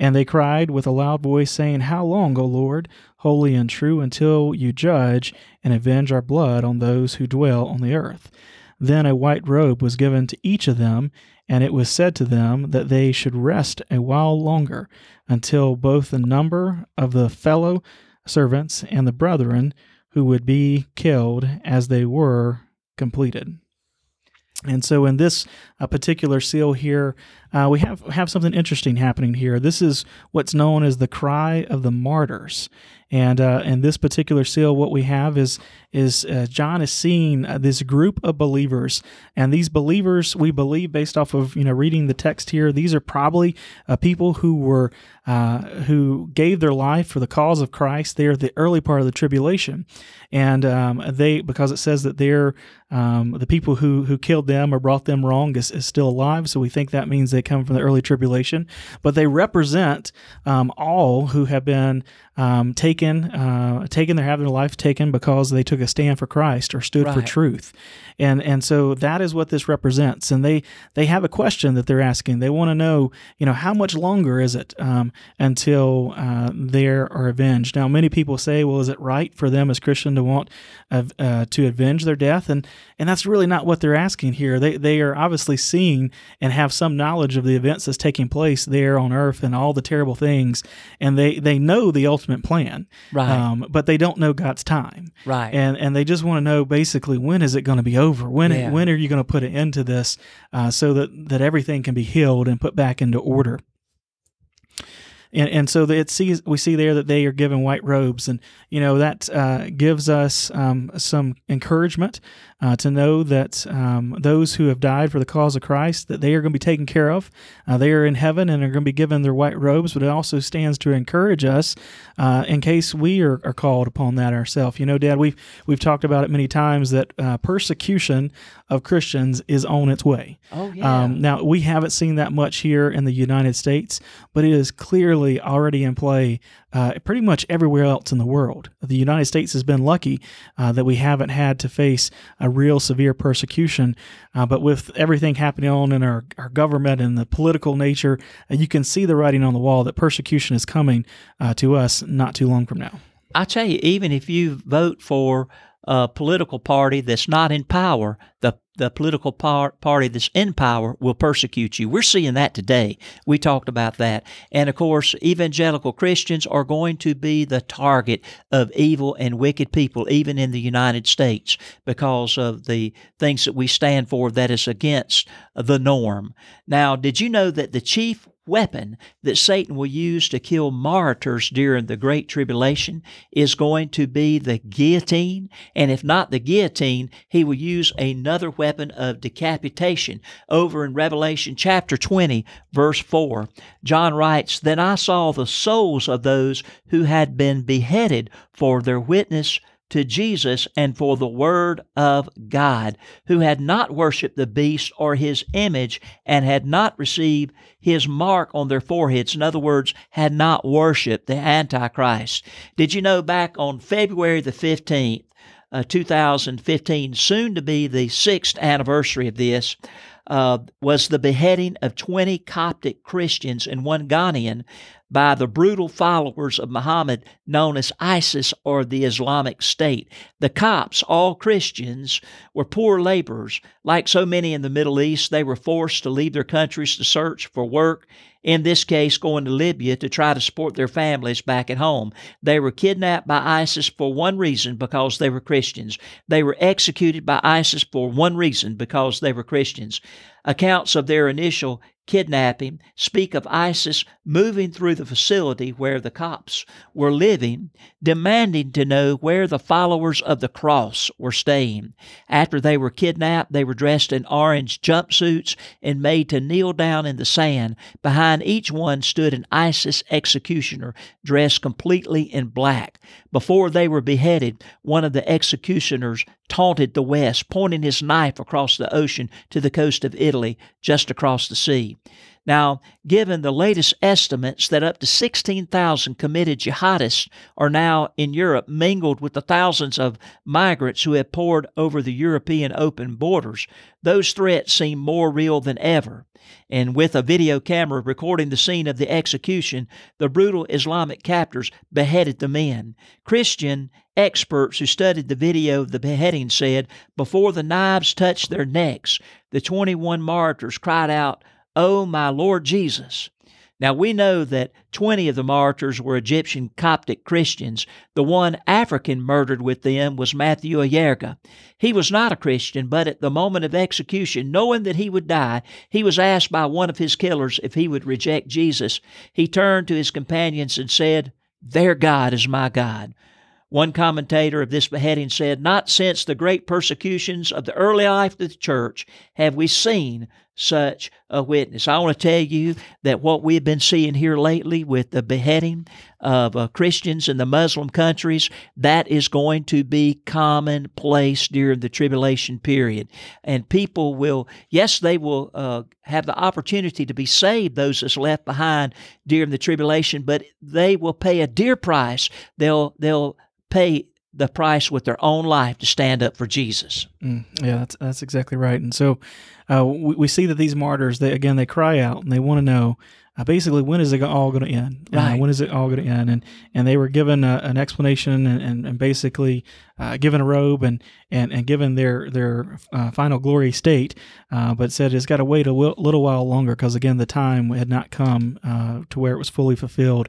And they cried with a loud voice, saying, How long, O Lord, holy and true, until you judge and avenge our blood on those who dwell on the earth? Then a white robe was given to each of them, and it was said to them that they should rest a while longer until both the number of the fellow servants and the brethren who would be killed as they were completed. And so, in this uh, particular seal here, uh, we have have something interesting happening here. This is what's known as the cry of the martyrs. And uh, in this particular seal, what we have is is uh, John is seeing uh, this group of believers, and these believers, we believe, based off of you know reading the text here, these are probably uh, people who were uh, who gave their life for the cause of Christ. They're the early part of the tribulation, and um, they because it says that they're um, the people who who killed them or brought them wrong is, is, still alive. So we think that means they come from the early tribulation, but they represent um, all who have been um, taken, uh, taken, they're having their life taken because they took a stand for Christ or stood right. for truth, and and so that is what this represents. And they they have a question that they're asking. They want to know, you know, how much longer is it um, until uh, they are avenged? Now, many people say, well, is it right for them as Christian to want uh, to avenge their death? And and that's really not what they're asking here. They they are obviously seeing and have some knowledge of the events that's taking place there on Earth and all the terrible things, and they they know the ultimate ultimate plan. Right. Um, but they don't know God's time. Right. And and they just want to know basically when is it going to be over? When yeah. when are you going to put an end to this uh, so that that everything can be healed and put back into order? And and so it sees we see there that they are given white robes, and you know that uh, gives us um, some encouragement uh, to know that um, those who have died for the cause of Christ that they are going to be taken care of. Uh, they are in heaven and are going to be given their white robes. But it also stands to encourage us uh, in case we are, are, called upon that ourselves. You know, Dad, we've we've talked about it many times that uh, persecution of Christians is on its way. Oh yeah. Um, now we haven't seen that much here in the United States, but it is clearly already in play uh, pretty much everywhere else in the world. The United States has been lucky uh, that we haven't had to face a real severe persecution, uh, but with everything happening on in our, our government and the political nature, uh, you can see the writing on the wall that persecution is coming uh, to us not too long from now. I tell you, even if you vote for a political party that's not in power, the the political par- party that's in power will persecute you. We're seeing that today. We talked about that. And of course, evangelical Christians are going to be the target of evil and wicked people, even in the United States, because of the things that we stand for that is against the norm. Now, did you know that the chief weapon that Satan will use to kill martyrs during the Great Tribulation is going to be the guillotine. And if not the guillotine, he will use another weapon of decapitation. Over in Revelation chapter 20, verse 4, John writes, Then I saw the souls of those who had been beheaded for their witness to Jesus and for the Word of God, who had not worshipped the beast or his image and had not received his mark on their foreheads. In other words, had not worshiped the Antichrist. Did you know back on February the 15th, uh, 2015, soon to be the sixth anniversary of this, uh, was the beheading of 20 Coptic Christians and one Ghanaian by the brutal followers of Muhammad known as ISIS or the Islamic State. The Copts, all Christians, were poor laborers. Like so many in the Middle East, they were forced to leave their countries to search for work, in this case, going to Libya to try to support their families back at home. They were kidnapped by ISIS for one reason because they were Christians. They were executed by ISIS for one reason because they were Christians. Accounts of their initial kidnapping speak of ISIS moving through the facility where the Copts were living, demanding to know where the followers of the cross were staying. After they were kidnapped, they were dressed in orange jumpsuits and made to kneel down in the sand. Behind each one stood an ISIS executioner dressed completely in black. Before they were beheaded, one of the executioners taunted the West, pointing his knife across the ocean to the coast of Italy, just across the sea. Now, given the latest estimates that up to 16,000 committed jihadists are now in Europe, mingled with the thousands of migrants who have poured over the European open borders, those threats seem more real than ever. And with a video camera recording the scene of the execution, the brutal Islamic captors beheaded the men. Christian experts who studied the video of the beheading said, before the knives touched their necks, the 21 martyrs cried out, Oh, my Lord Jesus. Now we know that 20 of the martyrs were Egyptian Coptic Christians. The one African murdered with them was Matthew Ayariga. He was not a Christian, but at the moment of execution, knowing that he would die, he was asked by one of his killers if he would reject Jesus. He turned to his companions and said, Their God is my God. One commentator of this beheading said, Not since the great persecutions of the early life of the church have we seen such a witness. I want to tell you that what we've been seeing here lately with the beheading of uh, Christians in the Muslim countries, that is going to be commonplace during the tribulation period. And people will, yes, they will uh, have the opportunity to be saved, those that's left behind during the tribulation, but they will pay a dear price. They'll, they'll pay the price with their own life to stand up for Jesus. Mm, yeah, that's that's exactly right. And so uh, we, we see that these martyrs, they again, they cry out and they want to know. Uh, basically, when is it all going to end? Uh, Right. when is it all going to end? And and they were given a, an explanation and, and, and basically uh, given a robe and and, and given their their uh, final glory state, uh, but said it's got to wait a little while longer because again the time had not come uh, to where it was fully fulfilled.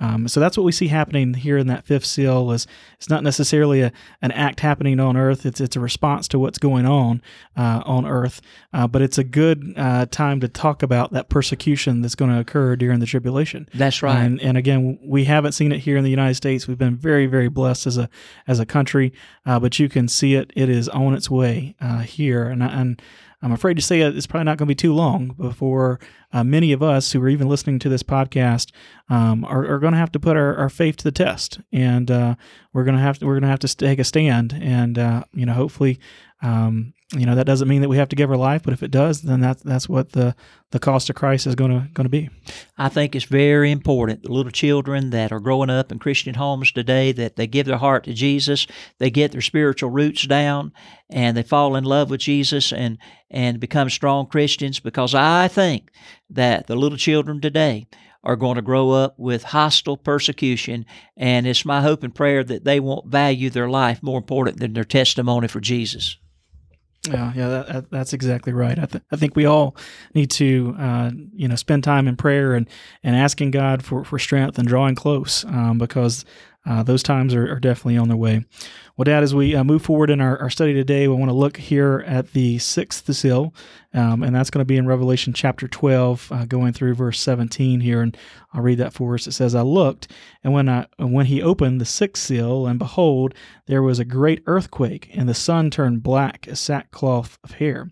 Um, so that's what we see happening here in that fifth seal. Is it's not necessarily a, an act happening on earth. It's it's a response to what's going on uh, on earth. Uh, but it's a good uh, time to talk about that persecution that's going to occur during the tribulation. That's right. And, and again, we haven't seen it here in the United States. We've been very, very blessed as a as a country, uh, but you can see it. It is on its way uh, here, and, and I'm afraid to say it, it's probably not going to be too long before uh, many of us who are even listening to this podcast um, are, are going to have to put our, our faith to the test, and uh, we're going to have to we're going to have to take a stand, and uh, you know, hopefully. Um, you know that doesn't mean that we have to give our life, but if it does, then that's that's what the the cost of Christ is going to going to be. I think it's very important. The little children that are growing up in Christian homes today, that they give their heart to Jesus, they get their spiritual roots down, and they fall in love with Jesus and and become strong Christians. Because I think that the little children today are going to grow up with hostile persecution, and it's my hope and prayer that they won't value their life more important than their testimony for Jesus. Yeah, yeah, that, that, that's exactly right. I, th- I think we all need to, uh, you know, spend time in prayer and, and asking God for, for strength and drawing close um, because uh, those times are, are, definitely on their way. Well, Dad, as we uh, move forward in our, our, study today, we want to look here at the sixth seal, um, and that's going to be in Revelation chapter 12, uh, going through verse 17 here. And I'll read that for us. It says, I looked, and when, I, when he opened the sixth seal, and behold, there was a great earthquake, and the sun turned black as sackcloth of hair,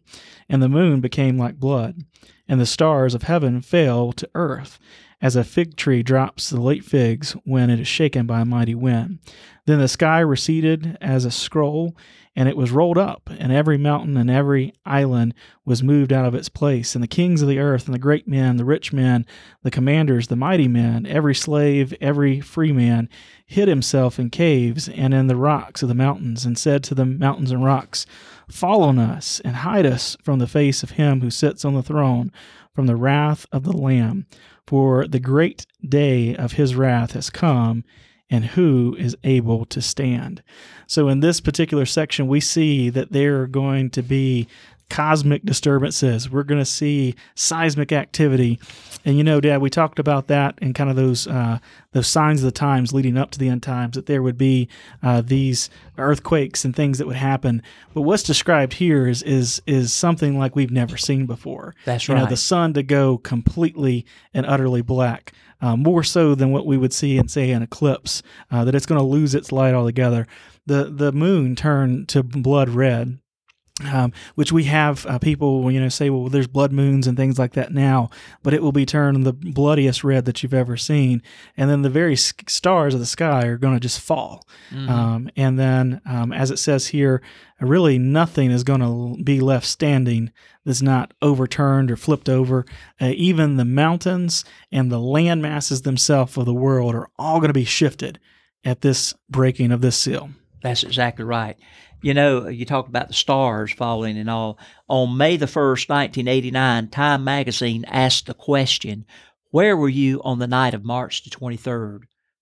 and the moon became like blood, and the stars of heaven fell to earth as a fig tree drops the late figs when it is shaken by a mighty wind. Then the sky receded as a scroll, and it was rolled up, and every mountain and every island was moved out of its place. And the kings of the earth, and the great men, the rich men, the commanders, the mighty men, every slave, every free man, hid himself in caves and in the rocks of the mountains, and said to the mountains and rocks, Fall on us, and hide us from the face of him who sits on the throne, from the wrath of the Lamb. For the great day of his wrath has come, and who is able to stand? So, in this particular section, we see that there are going to be cosmic disturbances. We're going to see seismic activity, and you know, Dad, we talked about that and kind of those uh, those signs of the times leading up to the end times that there would be uh, these earthquakes and things that would happen. But what's described here is is is something like we've never seen before. That's you right. Know, the sun to go completely and utterly black. Uh, more so than what we would see in say an eclipse, uh, that it's going to lose its light altogether. The the moon turn to blood red, um, which we have uh, people, you know, say, well, there's blood moons and things like that now, but it will be turned the bloodiest red that you've ever seen, and then the very stars of the sky are going to just fall, mm-hmm. um, and then, um, as it says here, really nothing is going to be left standing that's not overturned or flipped over. Uh, even the mountains and the land masses themselves of the world are all going to be shifted at this breaking of this seal. That's exactly right. You know, you talk about the stars falling and all. On May the 1st, 1989, Time magazine asked the question Where were you on the night of March the 23rd?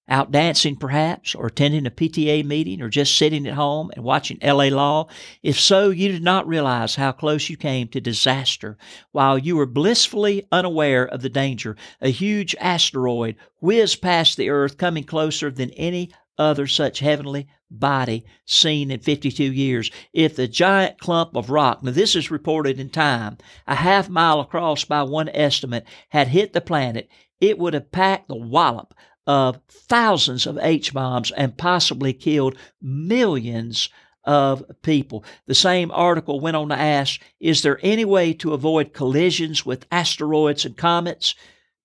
Out dancing, perhaps, or attending a PTA meeting, or just sitting at home and watching LA Law? If so, you did not realize how close you came to disaster. While you were blissfully unaware of the danger, a huge asteroid whizzed past the Earth, coming closer than any other such heavenly body seen in 52 years. If the giant clump of rock, now this is reported in time, a half mile across by one estimate, had hit the planet, it would have packed the wallop of thousands of H bombs and possibly killed millions of people. The same article went on to ask Is there any way to avoid collisions with asteroids and comets?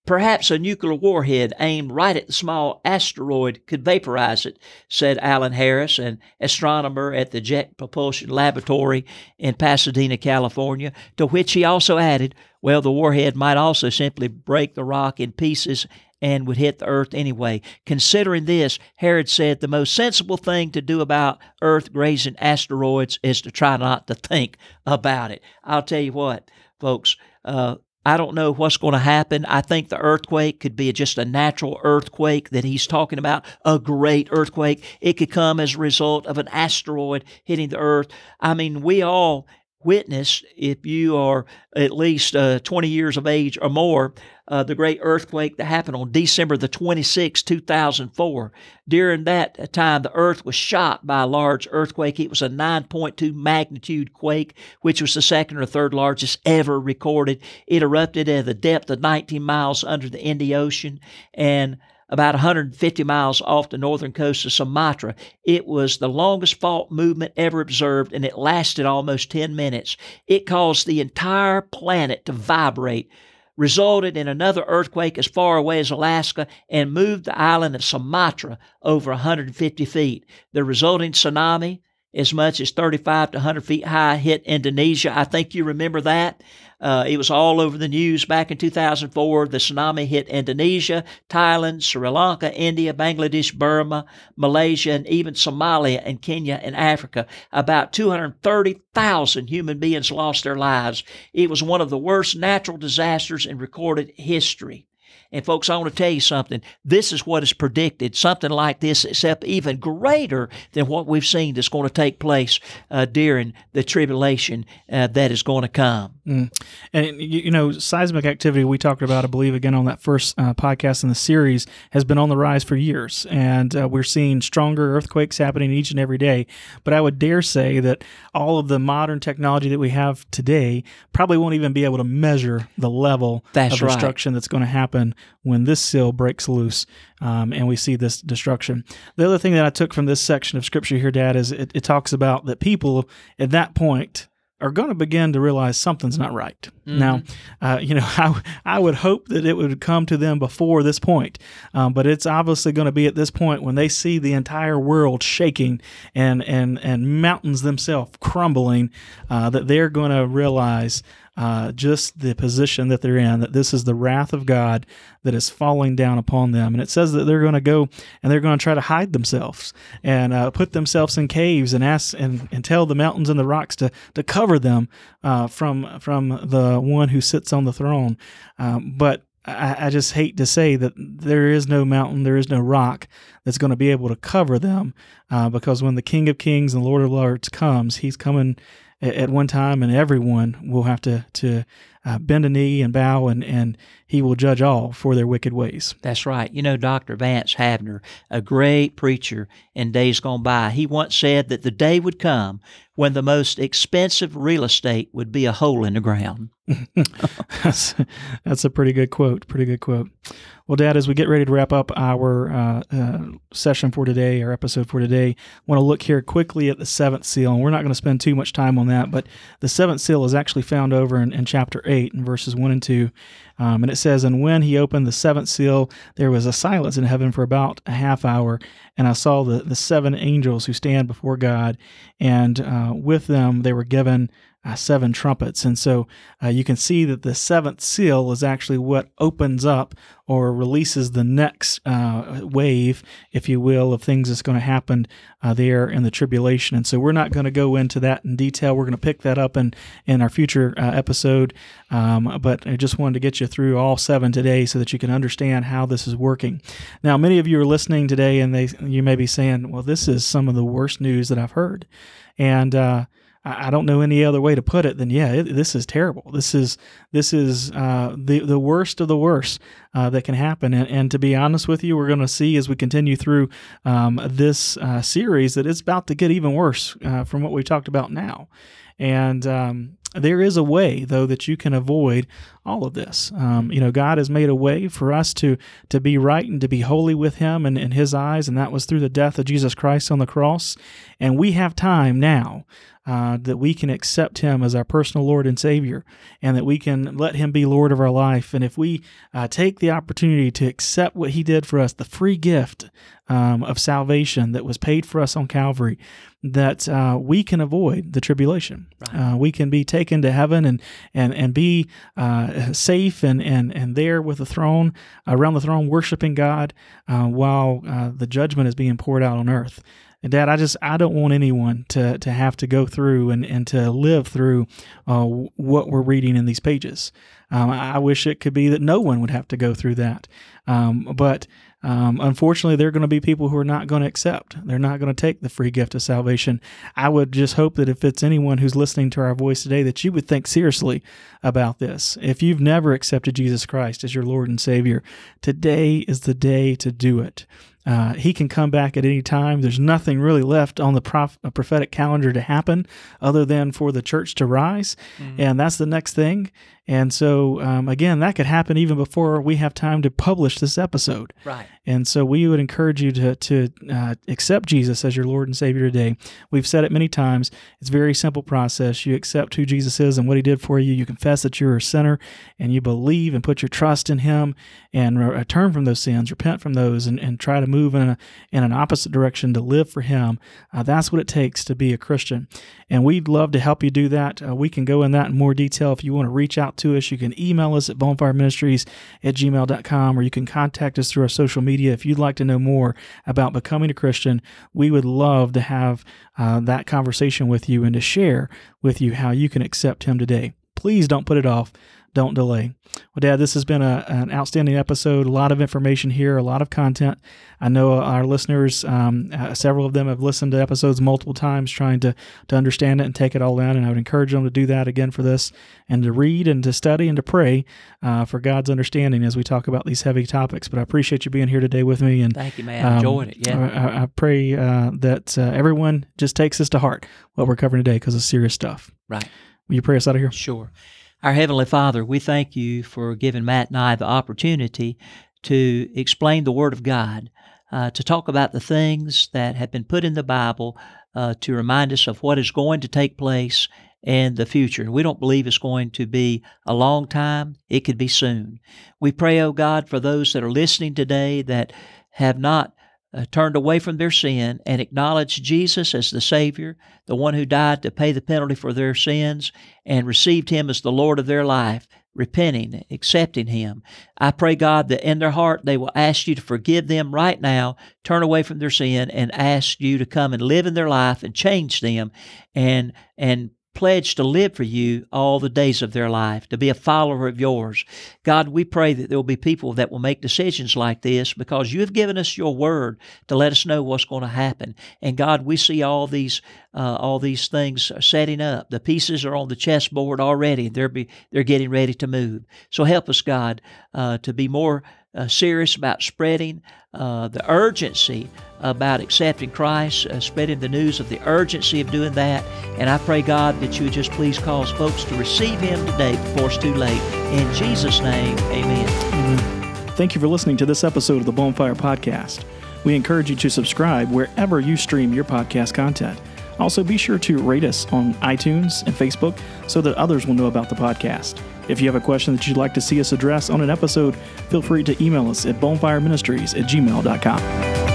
Perhaps a nuclear warhead aimed right at the small asteroid could vaporize it, said Alan Harris, an astronomer at the Jet Propulsion Laboratory in Pasadena, California, to which he also added, well, the warhead might also simply break the rock in pieces and would hit the Earth anyway. Considering this, Harris said the most sensible thing to do about Earth grazing asteroids is to try not to think about it. I'll tell you what, folks, uh, I don't know what's going to happen. I think the earthquake could be just a natural earthquake that he's talking about, a great earthquake. It could come as a result of an asteroid hitting the earth. I mean, we all witnessed, if you are at least uh, 20 years of age or more, uh, the great earthquake that happened on December the 26th, 2004. During that time, the earth was shocked by a large earthquake. It was a 9.2 magnitude quake, which was the second or third largest ever recorded. It erupted at a depth of 19 miles under the Indian Ocean and about 150 miles off the northern coast of Sumatra. It was the longest fault movement ever observed, and it lasted almost 10 minutes. It caused the entire planet to vibrate, resulted in another earthquake as far away as Alaska, and moved the island of Sumatra over 150 feet. The resulting tsunami, as much as 35 to 100 feet high, hit Indonesia. I think you remember that. Uh, it was all over the news back in 2004. The tsunami hit Indonesia, Thailand, Sri Lanka, India, Bangladesh, Burma, Malaysia, and even Somalia and Kenya and Africa. About 230,000 human beings lost their lives. It was one of the worst natural disasters in recorded history. And folks, I want to tell you something. This is what is predicted. Something like this, except even greater than what we've seen that's going to take place uh, during the tribulation uh, that is going to come. Mm. And you know, seismic activity we talked about, I believe, again on that first uh, podcast in the series, has been on the rise for years, and uh, we're seeing stronger earthquakes happening each and every day. But I would dare say that all of the modern technology that we have today probably won't even be able to measure the level That's of right. destruction that's going to happen when this seal breaks loose, um, and we see this destruction. The other thing that I took from this section of scripture here, Dad, is it, it talks about that people at that point are going to begin to realize something's not right. Now, uh, you know, I, I would hope that it would come to them before this point, um, but it's obviously going to be at this point when they see the entire world shaking and and and mountains themselves crumbling, uh, that they're going to realize. Uh, just the position that they're in, that this is the wrath of God that is falling down upon them. And it says that they're going to go and they're going to try to hide themselves and uh, put themselves in caves and ask and, and tell the mountains and the rocks to, to cover them uh, from from the one who sits on the throne. Um, but I, I just hate to say that there is no mountain, there is no rock that's going to be able to cover them uh, because when the King of Kings and Lord of Lords comes, he's coming at, one time and everyone will have to, to uh, bend a knee and bow and, and he will judge all for their wicked ways. That's right. You know, Dr. Vance Havner, a great preacher in days gone by, he once said that the day would come when the most expensive real estate would be a hole in the ground. that's, that's a pretty good quote. Pretty good quote. Well, Dad, as we get ready to wrap up our uh, uh, session for today, our episode for today, I want to look here quickly at the seventh seal. And we're not going to spend too much time on that, but the seventh seal is actually found over in, in chapter 8 in verses 1 and 2. Um, and it says, And when he opened the seventh seal, there was a silence in heaven for about a half hour. And I saw the, the seven angels who stand before God, and uh, with them they were given uh, seven trumpets. And so uh, you can see that the seventh seal is actually what opens up or releases the next uh, wave, if you will, of things that's going to happen uh, there in the tribulation. And so we're not going to go into that in detail. We're going to pick that up in, in our future uh, episode. Um, but I just wanted to get you through all seven today so that you can understand how this is working. Now, many of you are listening today and they you may be saying, well, this is some of the worst news that I've heard. And, uh, I don't know any other way to put it than yeah, it, this is terrible. This is this is uh, the the worst of the worst uh, that can happen. And, and, to be honest with you, we're going to see as we continue through um, this uh, series that it's about to get even worse uh, from what we've talked about now. And um, there is a way, though, that you can avoid all of this. Um, you know, God has made a way for us to to be right and to be holy with Him and in His eyes, and that was through the death of Jesus Christ on the cross. And we have time now uh, that we can accept Him as our personal Lord and Savior, and that we can let Him be Lord of our life. And if we uh, take the opportunity to accept what He did for us, the free gift um, of salvation that was paid for us on Calvary, that uh, we can avoid the tribulation. Right. Uh, we can be taken to heaven and and and be uh, safe and and and there with the throne around the throne, worshiping God uh, while uh, the judgment is being poured out on earth. And Dad, I just I don't want anyone to to have to go through and and to live through uh, what we're reading in these pages. Um, I wish it could be that no one would have to go through that. Um, but um, unfortunately, there are going to be people who are not going to accept. They're not going to take the free gift of salvation. I would just hope that if it's anyone who's listening to our voice today, that you would think seriously about this. If you've never accepted Jesus Christ as your Lord and Savior, today is the day to do it. Uh, he can come back at any time. There's nothing really left on the prof- prophetic calendar to happen other than for the church to rise. Mm-hmm. And that's the next thing. And so, um, again, that could happen even before we have time to publish this episode. Right. And so, we would encourage you to, to uh, accept Jesus as your Lord and Savior today. We've said it many times. It's a very simple process. You accept who Jesus is and what He did for you. You confess that you're a sinner, and you believe and put your trust in Him, and re- turn from those sins, repent from those, and, and try to move in, a, in an opposite direction to live for Him. Uh, that's what it takes to be a Christian. And we'd love to help you do that. Uh, we can go in that in more detail if you want to reach out to us. You can email us at bonfireministries at gmail.com or you can contact us through our social media if you'd like to know more about becoming a Christian. We would love to have uh, that conversation with you and to share with you how you can accept Him today please don't put it off. Don't delay. Well, Dad, this has been a, an outstanding episode. A lot of information here, a lot of content. I know our listeners, um, uh, several of them have listened to episodes multiple times trying to, to understand it and take it all in. And I would encourage them to do that again for this and to read and to study and to pray uh, for God's understanding as we talk about these heavy topics. But I appreciate you being here today with me. And Thank you, man. Um, Enjoyed it. Yeah. I, I pray uh, that uh, everyone just takes this to heart, what we're covering today, because it's serious stuff. Right. Will you pray us out of here? Sure. Our Heavenly Father, we thank you for giving Matt and I the opportunity to explain the Word of God, uh, to talk about the things that have been put in the Bible uh, to remind us of what is going to take place in the future. And we don't believe it's going to be a long time, it could be soon. We pray, oh God, for those that are listening today that have not uh, turned away from their sin and acknowledged Jesus as the Savior, the one who died to pay the penalty for their sins, and received Him as the Lord of their life, repenting, accepting Him. I pray, God, that in their heart they will ask you to forgive them right now, turn away from their sin, and ask you to come and live in their life and change them and and pledge to live for you all the days of their life, to be a follower of yours. God, we pray that there will be people that will make decisions like this because you have given us your word to let us know what's going to happen. And God, we see all these uh, all these things setting up. The pieces are on the chessboard already. They're be, they're getting ready to move. So help us, God, uh, to be more uh, serious about spreading uh, the urgency about accepting Christ, uh, spreading the news of the urgency of doing that. And I pray, God, that you would just please cause folks to receive Him today before it's too late. In Jesus' name, amen. amen. Thank you for listening to this episode of the Bonfire Podcast. We encourage you to subscribe wherever you stream your podcast content. Also, be sure to rate us on iTunes and Facebook so that others will know about the podcast. If you have a question that you'd like to see us address on an episode, feel free to email us at bonfireministries at gmail.com.